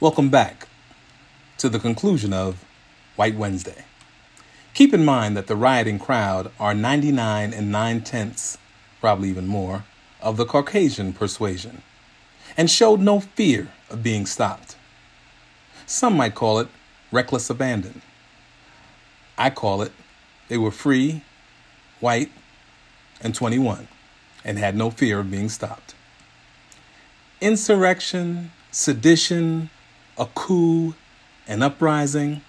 Welcome back to the conclusion of White Wednesday. Keep in mind that the rioting crowd are 99 and 9 tenths, probably even more, of the Caucasian persuasion, and showed no fear of being stopped. Some might call it reckless abandon. I call it they were free, white, and 21, and had no fear of being stopped. Insurrection, sedition, a coup, an uprising,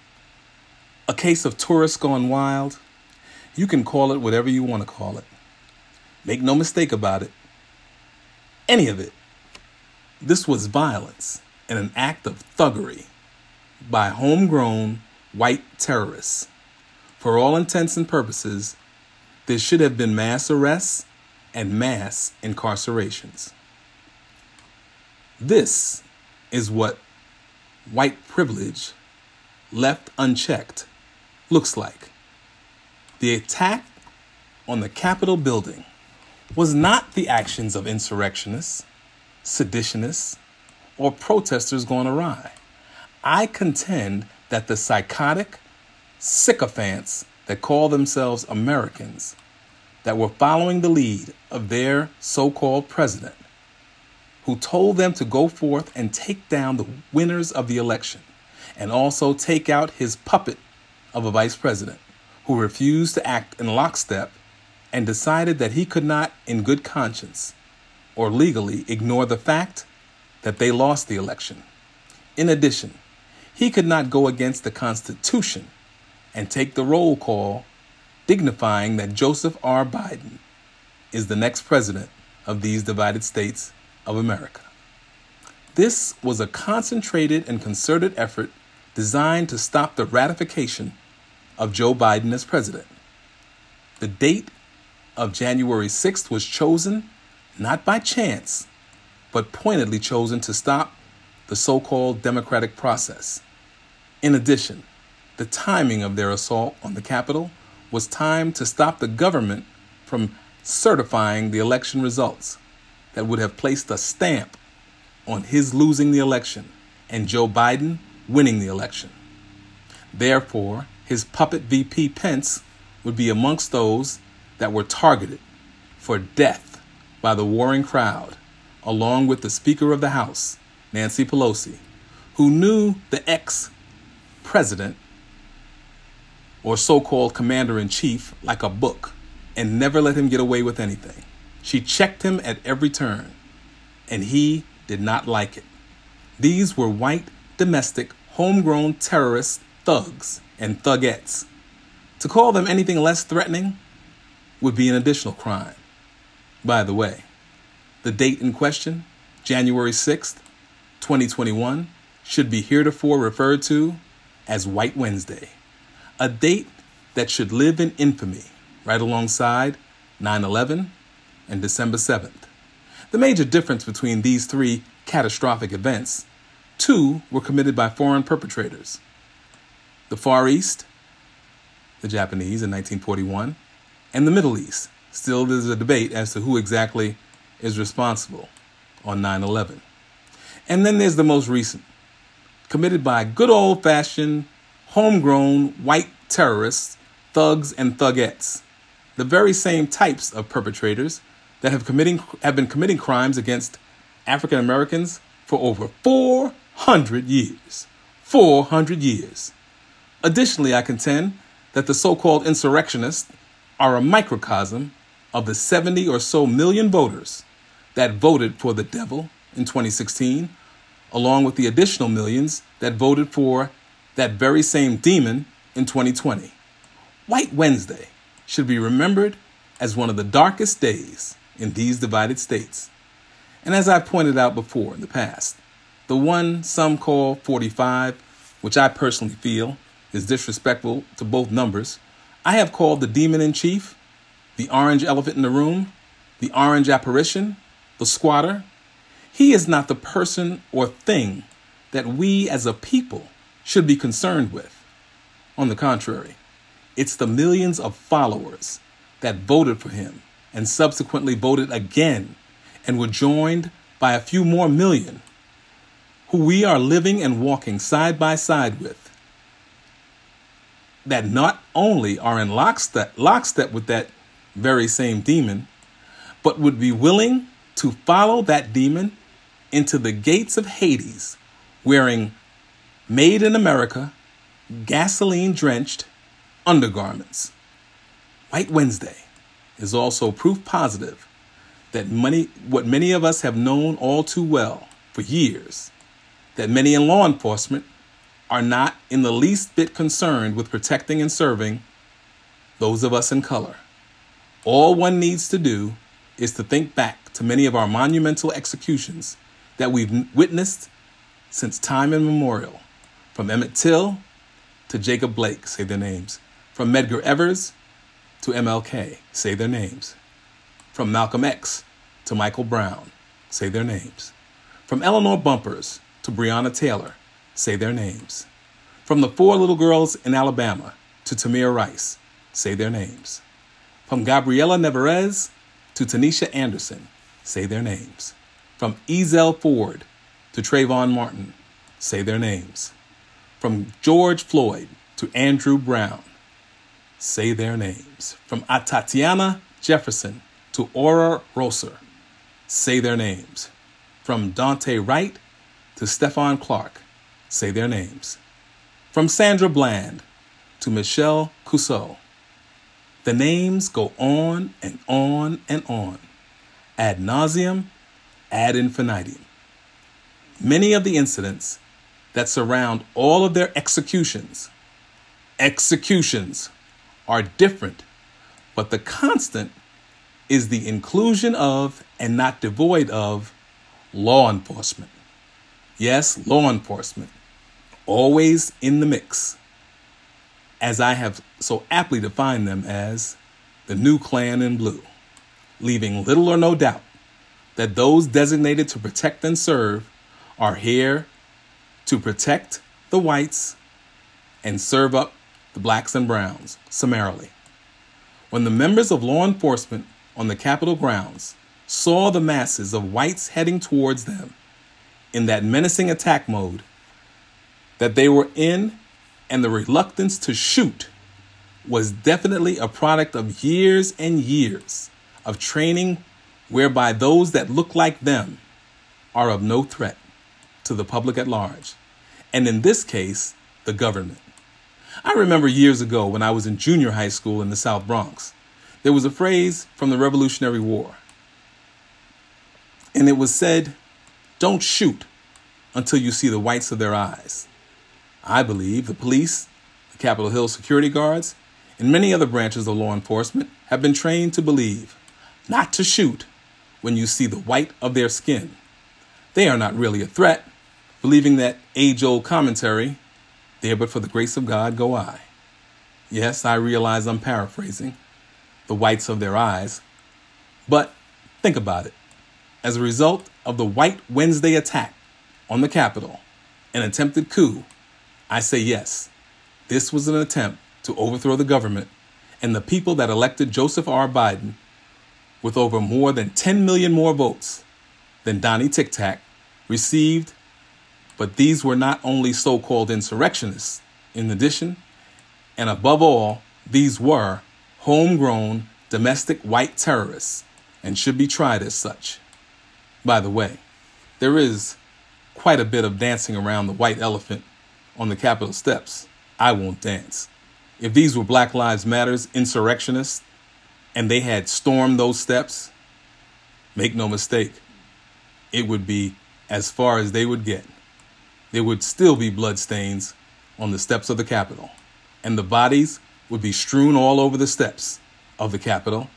a case of tourists gone wild. You can call it whatever you want to call it. Make no mistake about it. Any of it. This was violence and an act of thuggery by homegrown white terrorists. For all intents and purposes, there should have been mass arrests and mass incarcerations. This is what white privilege left unchecked looks like. The attack on the Capitol building was not the actions of insurrectionists, seditionists, or protesters gone awry. I contend that the psychotic sycophants that call themselves Americans that were following the lead of their so called president, who told them to go forth and take down the winners of the election and also take out his puppet of a vice president who refused to act in lockstep and decided that he could not, in good conscience or legally, ignore the fact that they lost the election. In addition, he could not go against the Constitution and take the roll call, dignifying that Joseph R. Biden is the next president of these divided states of America. This was a concentrated and concerted effort designed to stop the ratification of Joe Biden as president. The date of January 6th was chosen not by chance, but pointedly chosen to stop the so called democratic process. In addition, the timing of their assault on the Capitol was timed to stop the government from certifying the election results that would have placed a stamp on his losing the election and Joe Biden winning the election. Therefore, his puppet VP Pence would be amongst those that were targeted for death by the warring crowd, along with the Speaker of the House, Nancy Pelosi, who knew the ex president or so called commander in chief like a book and never let him get away with anything. She checked him at every turn, and he did not like it. These were white, domestic, homegrown terrorists, thugs, and thugettes. To call them anything less threatening would be an additional crime. By the way, the date in question, January 6th, 2021, should be heretofore referred to as White Wednesday, a date that should live in infamy right alongside 9 11 and December 7th. The major difference between these three catastrophic events two were committed by foreign perpetrators the Far East, the Japanese in 1941, and the Middle East. Still, there's a debate as to who exactly is responsible on 9 11. And then there's the most recent, committed by good old fashioned, homegrown white terrorists, thugs, and thugettes. The very same types of perpetrators that have, committing, have been committing crimes against African Americans for over 400 years. 400 years. Additionally, I contend that the so called insurrectionists are a microcosm of the 70 or so million voters that voted for the devil in 2016, along with the additional millions that voted for that very same demon in 2020. White Wednesday should be remembered as one of the darkest days in these divided states. And as I've pointed out before in the past, the one some call 45, which I personally feel is disrespectful to both numbers, I have called the demon in chief, the orange elephant in the room, the orange apparition, the squatter. He is not the person or thing that we as a people should be concerned with. On the contrary, it's the millions of followers that voted for him and subsequently voted again and were joined by a few more million who we are living and walking side by side with, that not only are in lockstep, lockstep with that very same demon, but would be willing to follow that demon into the gates of Hades wearing made in America, gasoline drenched undergarments. White Wednesday is also proof positive that many, what many of us have known all too well for years, that many in law enforcement are not in the least bit concerned with protecting and serving those of us in color. All one needs to do is to think back to many of our monumental executions that we've witnessed since time immemorial, from Emmett Till to Jacob Blake, say their names, from Medgar Evers to MLK, say their names, from Malcolm X to Michael Brown, say their names, from Eleanor Bumpurs to Breonna Taylor, say their names, from the four little girls in Alabama to Tamir Rice, say their names, from Gabriela Nevarez to Tanisha Anderson, say their names, from Ezell Ford to Trayvon Martin, say their names. From George Floyd to Andrew Brown, say their names. From Atatiana Jefferson to Aura Rosser, say their names. From Daunte Wright to Stephon Clark, say their names. From Sandra Bland to Michelle Cusseaux, the names go on and on and on, ad nauseum, ad infinitum. Many of the incidents that surround all of their executions, executions, are different, but the constant is the inclusion of and not devoid of law enforcement. Yes, law enforcement, always in the mix, as I have so aptly defined them as the new Klan in blue, leaving little or no doubt that those designated to protect and serve are here to protect the whites and serve up the blacks and browns summarily. When the members of law enforcement on the Capitol grounds saw the masses of whites heading towards them in that menacing attack mode that they were in, and the reluctance to shoot was definitely a product of years and years of training whereby those that look like them are of no threat to the public at large, and in this case, the government. I remember years ago when I was in junior high school in the South Bronx, there was a phrase from the Revolutionary War, and it was said, Don't shoot until you see the whites of their eyes. I believe the police, the Capitol Hill security guards, and many other branches of law enforcement have been trained to believe not to shoot when you see the white of their skin. They are not really a threat, believing that age old commentary, there but for the grace of God go I. Yes, I realize I'm paraphrasing, the whites of their eyes, but think about it. As a result of the White Wednesday attack on the Capitol, an attempted coup, I say yes, this was an attempt to overthrow the government and the people that elected Joseph R. Biden with over more than 10 million more votes than Donnie Tic Tac received but these were not only so called insurrectionists, in addition, and above all, these were homegrown domestic white terrorists and should be tried as such. By the way, there is quite a bit of dancing around the white elephant on the Capitol steps. I won't dance. If these were Black Lives Matters insurrectionists and they had stormed those steps, make no mistake, it would be as far as they would get there would still be bloodstains on the steps of the Capitol, and the bodies would be strewn all over the steps of the Capitol,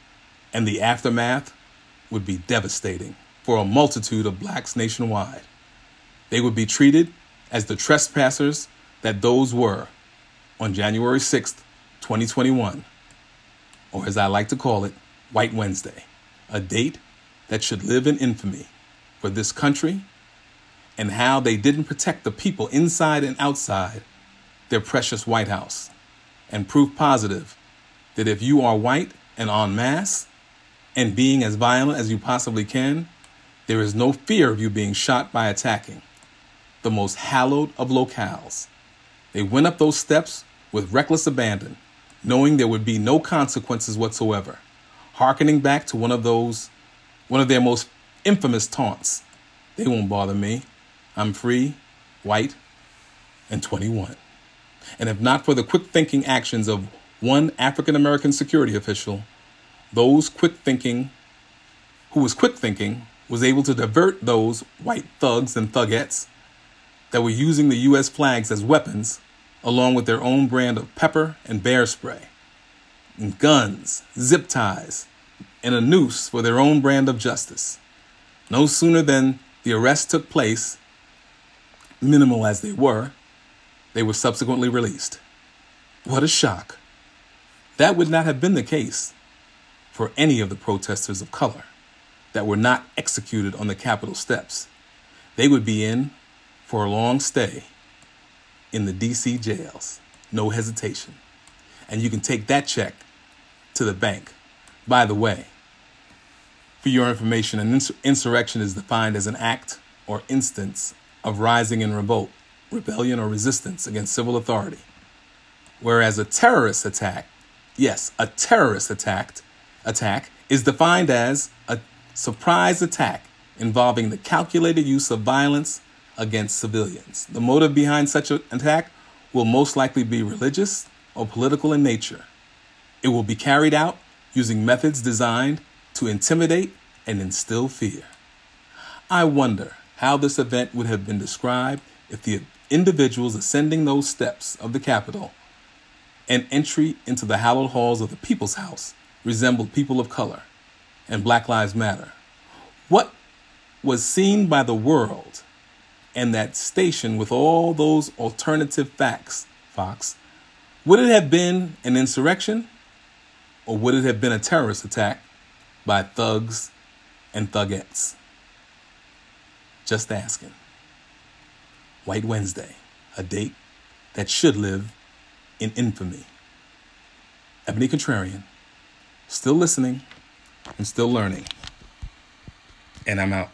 and the aftermath would be devastating for a multitude of blacks nationwide. They would be treated as the trespassers that those were on January 6th, 2021, or as I like to call it, White Wednesday, a date that should live in infamy for this country and how they didn't protect the people inside and outside their precious White House. And proof positive that if you are white and en masse and being as violent as you possibly can, there is no fear of you being shot by attacking. the most hallowed of locales. They went up those steps with reckless abandon, knowing there would be no consequences whatsoever, hearkening back to one of those, one of their most infamous taunts. They won't bother me. I'm free, white, and 21. And if not for the quick thinking actions of one African American security official, those quick thinking, who was quick thinking, was able to divert those white thugs and thugettes that were using the U.S. flags as weapons, along with their own brand of pepper and bear spray, and guns, zip ties, and a noose for their own brand of justice. No sooner than the arrest took place, minimal as they were, they were subsequently released. What a shock! That would not have been the case for any of the protesters of color that were not executed on the Capitol steps. They would be in for a long stay in the DC jails, no hesitation. And you can take that check to the bank. By the way, for your information, an insurrection is defined as an act or instance of rising in revolt, rebellion, or resistance against civil authority. Whereas a terrorist attack, yes, a terrorist attack, attack is defined as a surprise attack involving the calculated use of violence against civilians. The motive behind such an attack will most likely be religious or political in nature. It will be carried out using methods designed to intimidate and instill fear. I wonder how this event would have been described if the individuals ascending those steps of the Capitol and entry into the hallowed halls of the People's House resembled people of color and Black Lives Matter. What was seen by the world and that station with all those alternative facts, Fox, would it have been an insurrection or would it have been a terrorist attack by thugs and thugettes? Just asking. White Wednesday, a date that should live in infamy. Ebony Contrarian, still listening and still learning. And I'm out.